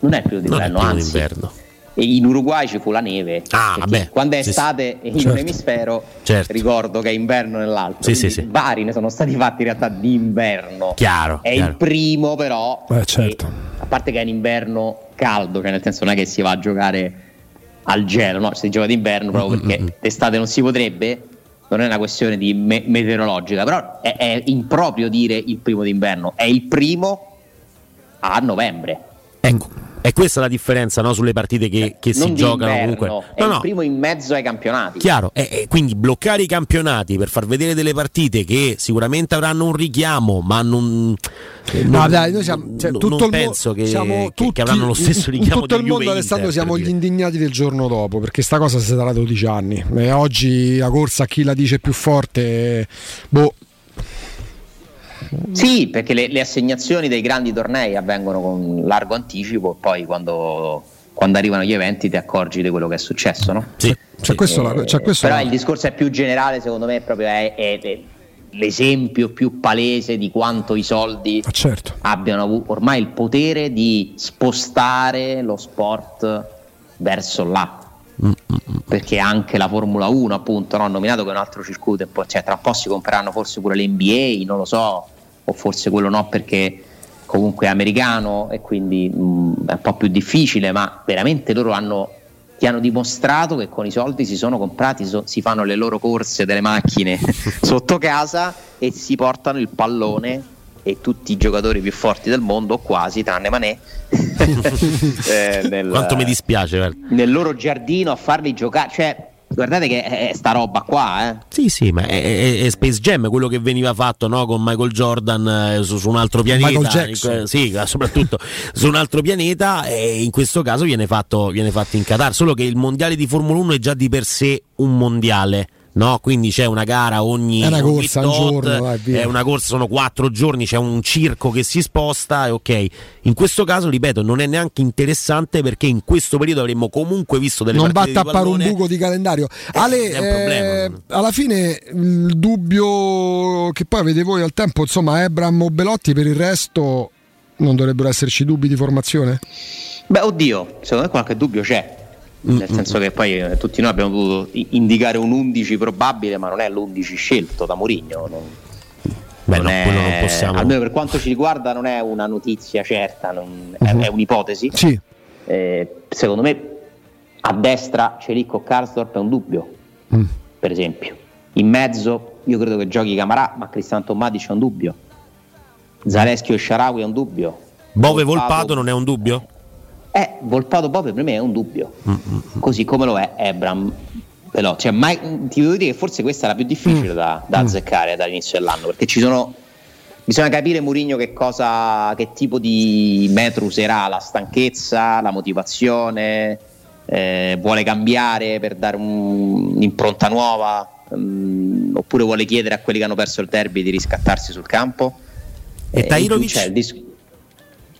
non è più d'inverno, anzi. D'inverno. In Uruguay ci fu la neve. Ah, beh, quando è sì, estate in certo. un emisfero, certo. ricordo che è inverno nell'altro. Sì, sì, vari ne sono stati fatti in realtà d'inverno. Chiaro. È chiaro. il primo, però. Beh, certo. Che, a parte che è un inverno caldo, cioè nel senso non è che si va a giocare al gelo, no? Si gioca d'inverno proprio perché mm-hmm. d'estate non si potrebbe. Non è una questione di me- meteorologica, però è, è improprio dire il primo d'inverno. È il primo a novembre. Ecco. E questa è la differenza no, sulle partite che, che si giocano comunque. No, è no. il primo in mezzo ai campionati. Chiaro, e, e quindi bloccare i campionati per far vedere delle partite che sicuramente avranno un richiamo, ma non. No, dai, noi siamo, cioè, non, tutto non il penso che, che, tutti, che, avranno lo stesso *laughs* richiamo. Tutto il mondo, Alessandro, siamo gli indignati del giorno dopo perché sta cosa si sarà 12 anni. E oggi la corsa a chi la dice più forte, boh, sì, perché le, le, assegnazioni dei grandi tornei avvengono con largo anticipo e poi quando, quando, arrivano gli eventi ti accorgi di quello che è successo, no? Sì, c'è questo, eh, c'è questo però il discorso è più generale, secondo me, proprio è, è, è l'esempio più palese di quanto i soldi ah, certo. abbiano avuto ormai il potere di spostare lo sport verso là. Perché anche la Formula 1, appunto, no? nominato che è un altro circuito, cioè, tra un po' si compreranno forse pure l'NBA, non lo so, o forse quello no perché comunque è americano e quindi mh, è un po' più difficile, ma veramente loro hanno, ti hanno dimostrato che con i soldi si sono comprati, so, si fanno le loro corse delle macchine *laughs* sotto casa e si portano il pallone e tutti i giocatori più forti del mondo, quasi, tranne Manè, *laughs* eh, nel, quanto mi dispiace nel loro giardino a farli giocare. Cioè, Guardate che è sta roba qua, eh. Sì, sì, ma è, è, è Space Jam quello che veniva fatto no? con Michael Jordan eh, su, su, un altro pianeta. In, sì, soprattutto su un altro pianeta e in questo caso viene fatto, viene fatto in Qatar. Solo che il mondiale di Formula 1 è già di per sé un mondiale no? Quindi c'è una gara ogni, è una ogni corsa tot, un giorno, vai, è una corsa, sono quattro giorni, c'è un circo che si sposta e ok. In questo caso, ripeto, non è neanche interessante perché in questo periodo avremmo comunque visto delle non partite va a tappare un buco di calendario. Eh, Ale, eh, alla fine il dubbio che poi avete voi al tempo, insomma, Ebram o Belotti per il resto non dovrebbero esserci dubbi di formazione? Beh, oddio, secondo me qualche dubbio c'è nel senso che poi eh, tutti noi abbiamo dovuto indicare un 11 probabile, ma non è l'11 scelto da Mourinho. Non, Beh, non no, è, non possiamo... Almeno per quanto ci riguarda non è una notizia certa, non, è, uh-huh. è, un'ipotesi. Sì. Eh, secondo me a destra Celico Karsdorp è un dubbio, mm. per esempio. In mezzo io credo che giochi Camarà, ma Cristian Tommadic è un dubbio. Zaleschi o Sharawi è un dubbio. Bove Volpato non è un dubbio? Eh, Volpato Bove per me è un dubbio, mm-hmm. così come lo è Ebram. Però, cioè, mai, ti devo dire che forse questa è la più difficile mm. da, da mm. azzeccare dall'inizio dell'anno, perché ci sono bisogna capire Mourinho che cosa che tipo di metro userà la stanchezza, la motivazione, eh, vuole cambiare per dare un, un'impronta nuova, um, oppure vuole chiedere a quelli che hanno perso il derby di riscattarsi sul campo. E, e Tairovic?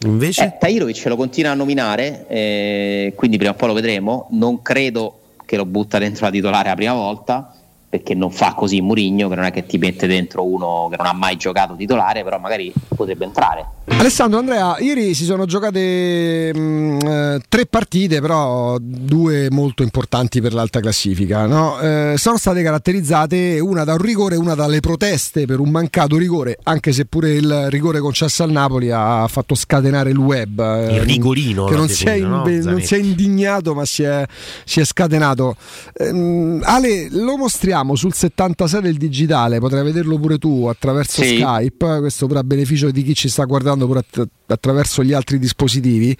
Invece? Eh, Tairovic lo continua a nominare, eh, quindi prima o poi lo vedremo. Non credo che lo butta dentro la titolare la prima volta, perché non fa così Murigno, che non è che ti mette dentro uno che non ha mai giocato titolare, però magari potrebbe entrare. Alessandro, Andrea, ieri si sono giocate mh, mm, eh, tre partite, però due molto importanti per l'alta classifica. No? Eh, sono state caratterizzate una da un rigore e una dalle proteste per un mancato rigore, anche se pure il rigore concesso al Napoli ha fatto scatenare il web. Eh, il rigorino. Che non si, è, in, no? non si, è indignato, ma si è, si è scatenato. Eh, Ale, lo mostriamo sul 76 del digitale, potrai vederlo pure tu attraverso sì. Skype, questo pure a beneficio di chi ci sta guardando pure att- attraverso gli altri dispositivi.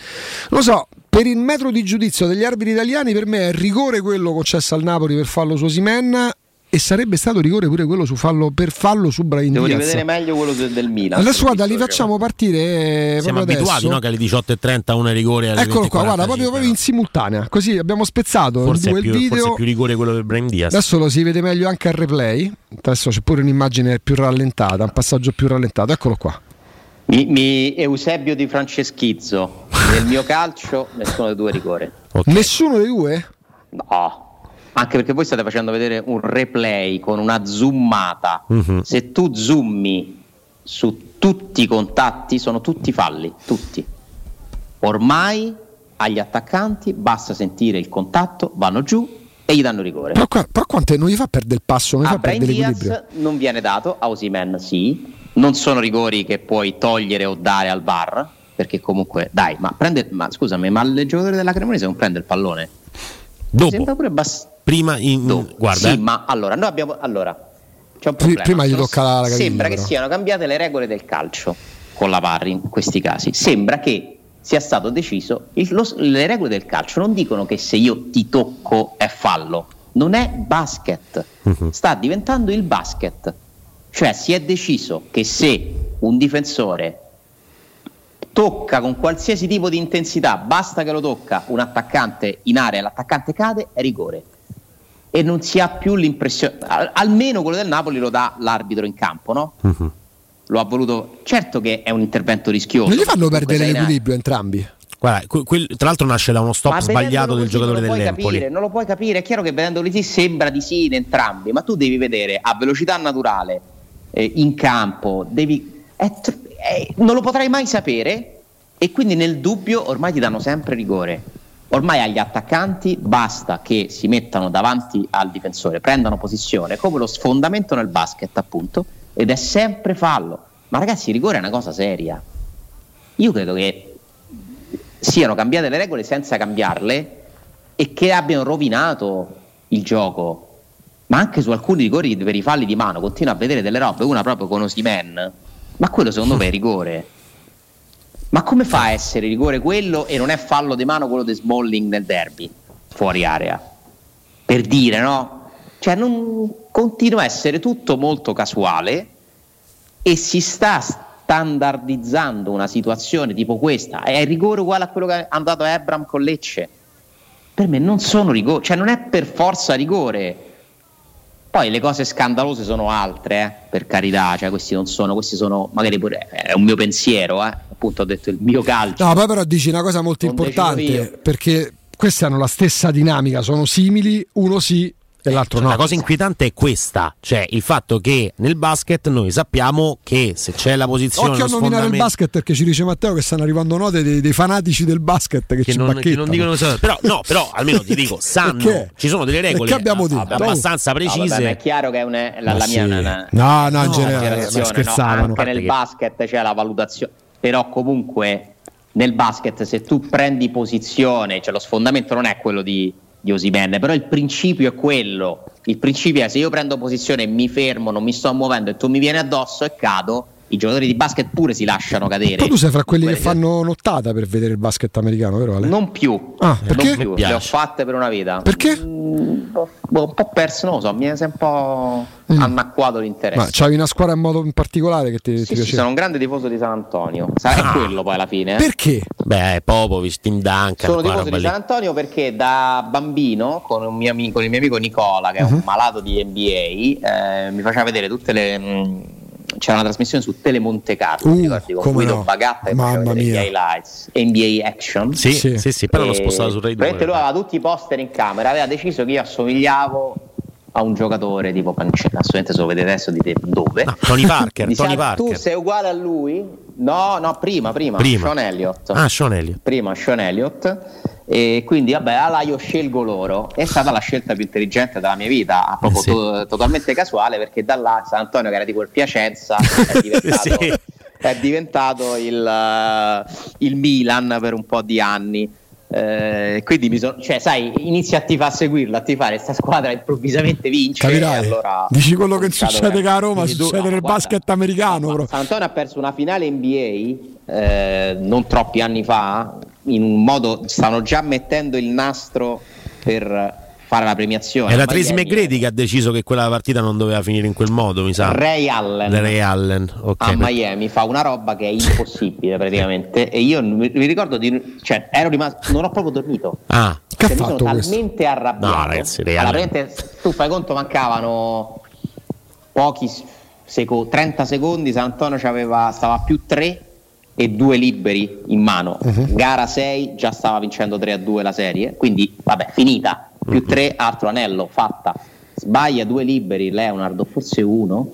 Lo so, per il metro di giudizio degli arbitri italiani per me è rigore quello concesso al Napoli per fallo su Simenna e sarebbe stato rigore pure quello su fallo, per fallo su Brian Devo Diaz. rivedere meglio quello del, del Milan. Adesso guarda, li facciamo partire. Siamo abituati no, che alle 18.30 una rigore. Alle Eccolo qua, guarda, proprio, proprio, in simultanea. Così abbiamo spezzato forse due più, il video. Forse più rigore quello del Brian Diaz. Adesso lo si vede meglio anche al replay. Adesso c'è pure un'immagine più rallentata, un passaggio più rallentato. Eccolo qua. Mi, mi, Eusebio di Franceschizzo. Nel mio calcio, nessuno dei due rigore. Okay. Nessuno dei due? No. Anche perché voi state facendo vedere un replay con una zoomata. Uh-huh. Se tu zoomi su tutti i contatti, sono tutti falli, tutti. Ormai agli attaccanti basta sentire il contatto, vanno giù e gli danno rigore. Però, però quante non gli fa perdere il passo, non gli a fa perdere Diaz non viene dato, a Osimen sì. Non sono rigori che puoi togliere o dare al bar, perché comunque, dai, ma prende, ma scusami, ma il giocatore della Cremonese non prende il pallone? Dopo. Sembra pure bast- prima in, Dopo. guarda, sì, eh. ma allora noi abbiamo allora c'è un problema. Prima gli tocca la, la Sembra però. che siano cambiate le regole del calcio. con la Parri in questi casi. Sembra che sia stato deciso, il, lo, le regole del calcio non dicono che se io ti tocco è fallo, non è basket, uh-huh. sta diventando il basket. Cioè si è deciso che se un difensore tocca con qualsiasi tipo di intensità, basta che lo tocca un attaccante in area e l'attaccante cade, è rigore. E non si ha più l'impressione, almeno quello del Napoli lo dà l'arbitro in campo, no? Uh-huh. Lo ha voluto, certo che è un intervento rischioso. Non gli fanno perdere l'equilibrio entrambi. Guarda, quel, tra l'altro nasce da uno stop sbagliato del giocatore dell'Empoli. Capire, non lo puoi capire, è chiaro che vedendoli sì sembra di sì in entrambi, ma tu devi vedere a velocità naturale, eh, in campo, devi, è, eh, non lo potrai mai sapere e quindi nel dubbio ormai ti danno sempre rigore. Ormai agli attaccanti basta che si mettano davanti al difensore, prendano posizione, come lo sfondamento nel basket appunto, ed è sempre fallo. Ma ragazzi, il rigore è una cosa seria. Io credo che siano cambiate le regole senza cambiarle e che abbiano rovinato il gioco. Ma anche su alcuni rigori per i falli di mano continuo a vedere delle robe, una proprio con Osimen ma quello secondo me è rigore. Ma come fa a essere rigore quello e non è fallo di mano quello di Smalling nel derby, fuori area? Per dire, no? Cioè, non, continua a essere tutto molto casuale e si sta standardizzando una situazione tipo questa. È rigore uguale a quello che è andato a Ebram con Lecce. Per me non sono rigore, cioè non è per forza rigore poi le cose scandalose sono altre, eh, per carità, cioè questi non sono, questi sono magari pure è un mio pensiero, eh, appunto ho detto il mio calcio. No, poi però dici una cosa molto non importante, perché queste hanno la stessa dinamica, sono simili, uno sì e l'altro no. La cosa inquietante è questa, cioè il fatto che nel basket noi sappiamo che se c'è la posizione... Occhio a nominare il basket perché ci dice Matteo che stanno arrivando note dei, dei fanatici del basket che, che, ci non, che non dicono però no, *laughs* però almeno ti dico, sanno, ci sono delle regole abbiamo detto? abbastanza precise. No, vabbè, è chiaro che è una, la, la mia... Sì. Una, no, no, in generale scherzavano. No, anche nel basket c'è la valutazione, però comunque nel basket se tu prendi posizione, cioè lo sfondamento non è quello di di Osimen, però il principio è quello, il principio è se io prendo posizione mi fermo, non mi sto muovendo e tu mi vieni addosso e cado, i giocatori di basket pure si lasciano cadere. Ma tu sei fra quelli che fanno nottata per vedere il basket americano, vero Ale? Non più. Ah, perché? Non più. Le ho fatte per una vita. Perché? Mm, un po' perso, non lo so, mi è un po' mm. annacquato l'interesse. Ma c'avevi una squadra in modo in particolare che ti, sì, ti piaceva? Sì, sono un grande tifoso di San Antonio. Sarà ah. quello poi alla fine. Eh? Perché? Beh, Popovic, Tim Duncan. Sono tifoso di San Antonio perché da bambino con, un mio amico, con il mio amico Nicola, che è un mhm. malato di NBA, eh, mi faceva vedere tutte le... Mh, mm, c'era una trasmissione su Telemonte Carlo, uh, ricordi, con Guido no. Bagatta e Mamma mia. highlights, NBA Action. Sì, sì, sì, sì però l'ho spostato su Rai 2. lui aveva tutti i poster in camera, aveva deciso che io assomigliavo a un giocatore tipo Pancella, assolutamente se lo vedete adesso dite dove. No, Tony *laughs* Parker, Tony ah, Parker. Tu sei uguale a lui? No, no, prima, prima, prima. Sean Elliott. Ah, Sean Elliott. Prima Sean Elliott e quindi vabbè allora io scelgo loro è stata la scelta più intelligente della mia vita proprio eh sì. to- totalmente casuale perché da là San Antonio che era tipo il Piacenza è *laughs* diventato, sì. è diventato il, uh, il Milan per un po' di anni eh, quindi bisogna, cioè, sai, inizi a tifare a seguirla, a tifare questa squadra improvvisamente vince. Capirai, allora dici quello che succede che a Roma, succede no, nel guarda, basket americano. No, San Antonio ha perso una finale NBA eh, non troppi anni fa, in un modo stanno già mettendo il nastro per fare la premiazione. È la Tracy McGrady che ha deciso che quella partita non doveva finire in quel modo, mi sa. Ray Allen. Ray Allen. Okay, a Miami fa una roba che è impossibile praticamente e io mi, ricordo di cioè ero rimasto non ho proprio dormito. Ah, che cioè, ha fatto sono talmente arrabbiato. No, ragazzi, Ray Allen. tu fai conto mancavano pochi seco- 30 secondi, San Antonio stava a più 3 e due liberi in mano. Uh-huh. Gara 6 già stava vincendo 3 a 2 la serie, quindi vabbè, finita. Più 3 uh-huh. altro anello, fatta. Sbaglia due liberi Leonardo, forse uno.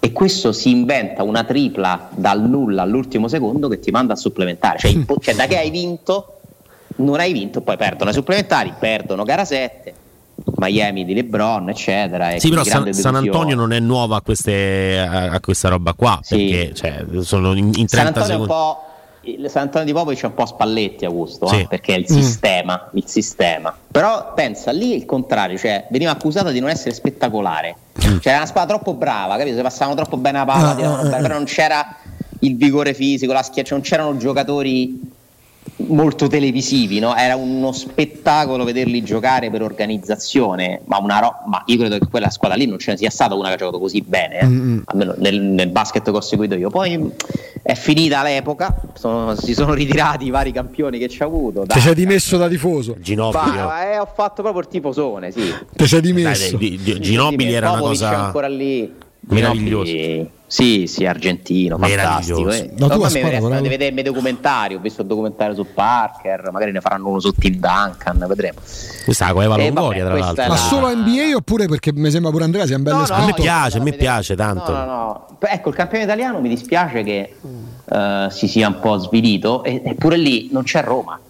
E questo si inventa una tripla dal nulla all'ultimo secondo che ti manda a supplementare. Cioè, *laughs* cioè da che hai vinto, non hai vinto, poi perdono i supplementari, perdono gara 7 Miami di LeBron, eccetera. Sì, però San, San, Antonio non è nuova a, queste, a, a questa roba qua, sì. perché cioè, sono in, in 30 San Antonio secondi. il San Antonio di Popovic è un po' Spalletti Augusto, sì. eh, perché è il mm. sistema, il sistema. Però pensa, lì il contrario, cioè veniva accusato di non essere spettacolare. Mm. Cioè era una squadra troppo brava, capito? Se passavano troppo bene la palla, ah, ah, ah, però non c'era il vigore fisico, la schiaccia, non c'erano giocatori molto televisivi, no? era uno spettacolo vederli giocare per organizzazione, ma, una ro- ma io credo che quella squadra lì non ce ne sia stata una che ha giocato così bene, eh? mm-hmm. almeno nel, nel, basket che ho seguito io. Poi è finita l'epoca, sono, si sono ritirati i vari campioni che ci ha avuto. Ti sei dimesso da tifoso? Ginobili. eh, ho fatto proprio il tifosone, sì. Ti sei dimesso? Dai, dai, di, Ginobili era una cosa... ancora lì. Meraviglioso. Sì, sì, argentino, fantastico. Eh. Tua squadra, mi però... vedere i miei documentari, ho visto il documentario su Parker, magari ne faranno uno su Tim Duncan, vedremo. Questa è la Longoria, tra l'altro. Ma la... solo NBA oppure perché mi sembra pure Andrea sia un bel no, esperto? No, a me piace, a me piace tanto. No, no, no. Ecco, il campione italiano mi dispiace che uh, si sia un po' svilito, eppure lì non c'è Roma.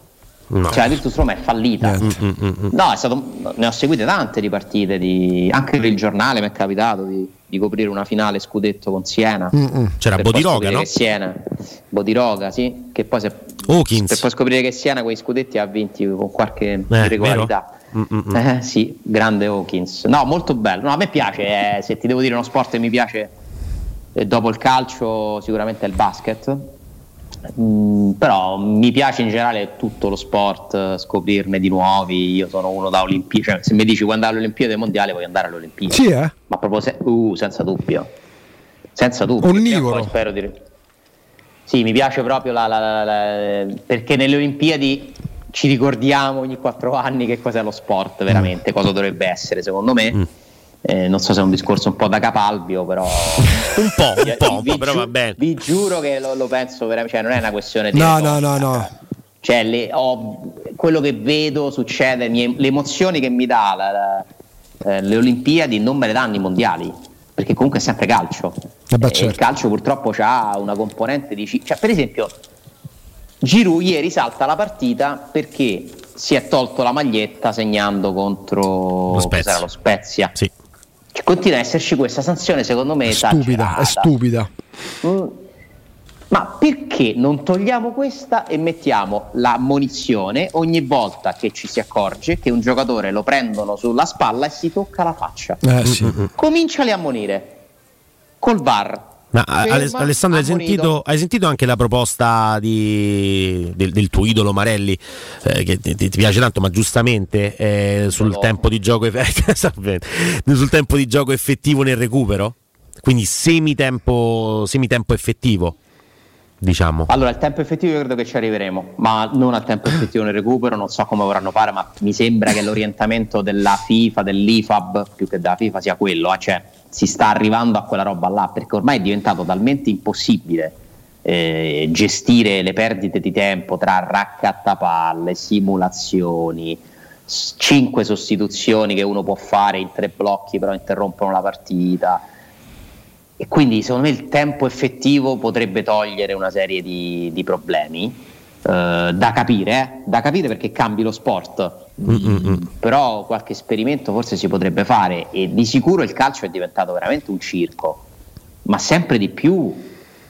No. Cioè la Virtus Roma è fallita. Mm, mm, mm, mm, no, è stato, ne ho seguite tante di partite, di, anche per il giornale mi è capitato di, di coprire una finale scudetto con Siena. Mm-mm. C'era Bodiroga, no? Siena, Bodiroga, sì, che poi se, Hawkins. per poi scoprire che Siena quei scudetti ha vinti con qualche eh, irregolarità. Eh, sì, grande Hawkins. No, molto bello. No, a me piace, eh, se ti devo dire uno sport che mi piace eh, dopo il calcio, sicuramente è il basket Mm, però mi piace in generale tutto lo sport, scoprirne di nuovi. Io sono uno da Olimpiadi. Cioè, se mi dici vuoi andare alle Olimpiadi mondiali, voglio andare alle Olimpiadi. Sì, eh? Ma proprio se- uh, senza dubbio. Senza dubbio. Onnivoro. Spero di. Sì, mi piace proprio la, la, la, la, perché nelle Olimpiadi ci ricordiamo ogni quattro anni che cos'è lo sport veramente, mm. cosa dovrebbe essere secondo me. Mm eh, non so se è un discorso un po' da capalbio, però. *laughs* un po', un po', vi, però va bene. Vi giuro che lo, lo penso veramente, cioè non è una questione di. No, no, no, no. Cioè, le, ho, quello che vedo succede, mie, le emozioni che mi dà la, la, eh, le Olimpiadi non me le danno i mondiali, perché comunque è sempre calcio. Eh beh, certo. Il calcio purtroppo ha una componente di. Cioè, per esempio, Giroud ieri salta la partita perché si è tolto la maglietta segnando contro lo Spezia. Lo Spezia. Sì continua ad esserci questa sanzione, secondo me, è stupida. È stupida. Mm. Ma perché non togliamo questa e mettiamo la munizione ogni volta che ci si accorge che un giocatore lo prendono sulla spalla e si tocca la faccia? Eh, sì. Cominciali a monire col VAR ma Ferma, Alessandro, hai sentito, hai sentito, anche la proposta di, del, del, tuo idolo Marelli, eh, che ti, ti, piace tanto, ma giustamente eh, sul, no. tempo tempo *laughs* sul, tempo di gioco effettivo nel recupero? Quindi semitempo, semitempo effettivo diciamo. Allora, il tempo effettivo io credo che ci arriveremo, ma non al tempo effettivo nel recupero, non so come vorranno fare, ma mi sembra che l'orientamento della FIFA, dell'IFAB, più che della FIFA, sia quello, eh? cioè si sta arrivando a quella roba là, perché ormai è diventato talmente impossibile eh, gestire le perdite di tempo tra raccattapalle, simulazioni, cinque sostituzioni che uno può fare in tre blocchi però interrompono la partita. E quindi secondo me il tempo effettivo potrebbe togliere una serie di, di problemi. Uh, da capire, eh? da capire perché cambi lo sport. Mm-mm. Però qualche esperimento forse si potrebbe fare e di sicuro il calcio è diventato veramente un circo, ma sempre di più.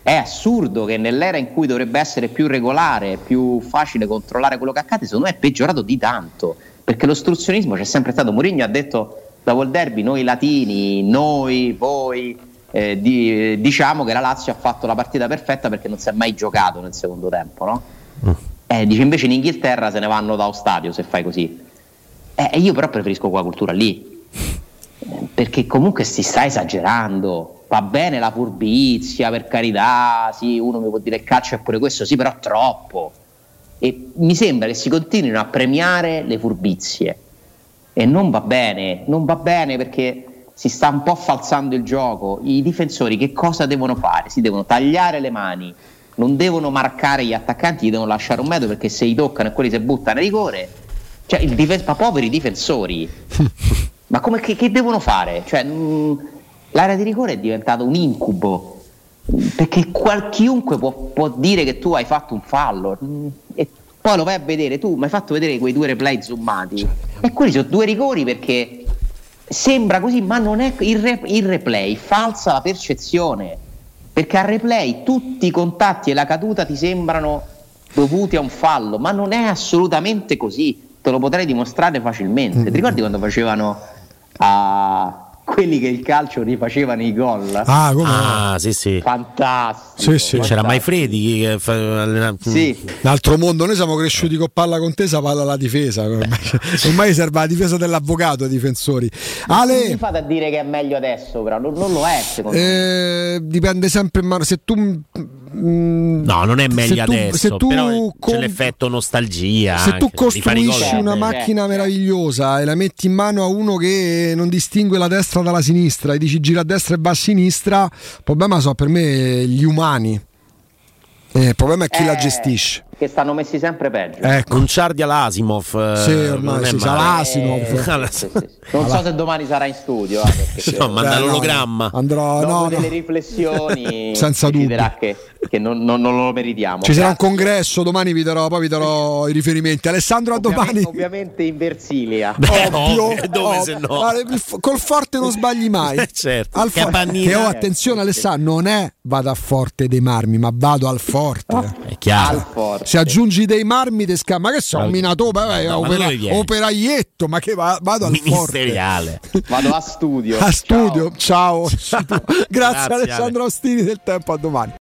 È assurdo che nell'era in cui dovrebbe essere più regolare, più facile controllare quello che accade, secondo me è peggiorato di tanto, perché l'ostruzionismo c'è sempre stato. Mourinho ha detto dopo il derby, noi latini, noi, voi, eh, di, diciamo che la Lazio ha fatto la partita perfetta perché non si è mai giocato nel secondo tempo, no? Mm. Eh, dice invece in Inghilterra se ne vanno da stadio se fai così. Eh, io però preferisco quella cultura lì, perché comunque si sta esagerando. Va bene la furbizia, per carità, sì, uno mi può dire calcio è pure questo, sì, però troppo. E mi sembra che si continuino a premiare le furbizie. E non va bene, non va bene perché si sta un po' falsando il gioco. I difensori che cosa devono fare? Si devono tagliare le mani, non devono marcare gli attaccanti, gli devono lasciare un metro perché se li toccano e quelli si buttano a rigore cioè, il dif- ma poveri difensori, *laughs* ma come, che, che, devono fare? Cioè, mh, mm, l'area di rigore è diventata un incubo, perché qual- chiunque può, può, dire che tu hai fatto un fallo mh, mm, e poi lo vai a vedere, tu mi hai fatto vedere quei due replay zoomati e quelli sono due rigori perché sembra così, ma non è il, re- il replay, falsa la percezione, perché al replay tutti i contatti e la caduta ti sembrano dovuti a un fallo, ma non è assolutamente così te lo potrei dimostrare facilmente. Ti ricordi quando facevano a quelli che il calcio rifacevano i gol. Ah, come Ah, sì, sì. Fantastico. Sì, sì. C'era mai fantastico. Freddi che fa- Sì, Un altro mondo, noi siamo cresciuti con palla contesa, palla alla difesa. Ormai, *laughs* ormai serve la difesa dell'avvocato ai difensori. come Ale, fate a dire che è meglio adesso, però non, non lo è secondo me. eh, dipende sempre. Se tu. Mm, No, non è meglio se tu- adesso, se tu però com- c'è l'effetto nostalgia. Se tu costruisci una macchina meravigliosa e la metti in mano a uno che non distingue la destra dalla sinistra e dici gira a destra e va a sinistra, il problema sono per me gli umani. Eh, il problema è chi la Eh, gestisce. Che stanno messi sempre peggio. Ecco. Conciardi all'Asimov. eh, Sì, ormai non è si sa male. l'Asimov. Eh, sì, sì, sì. Non so se domani sarà in studio. eh, perché No, manda Beh, no, l'ologramma. Andrò, dopo no, no. delle riflessioni *laughs* Senza deciderà che, che non, non- non lo meritiamo. Ci sarà un Grazie. congresso, domani vi darò, poi vi darò i riferimenti. Alessandro, a Ovviamente, domani. ovviamente in Versilia. Beh, Ovvio, ovvio, dove se no? Col forte non sbagli mai. *laughs* Eh, certo. Al Che. Capannina. Che oh, attenzione, Alessandro, non è vado a forte dei marmi, ma vado al forte. È chiaro. Al forte. Se aggiungi dei marmi, te scamma. Ma che so, un no, ma opera- operaietto, ma che va- vado al forte. Ministeriale. Vado a studio. A studio, Ciao. ciao. *laughs* Grazie, Grazie, Alessandro Ostini del tempo, a domani.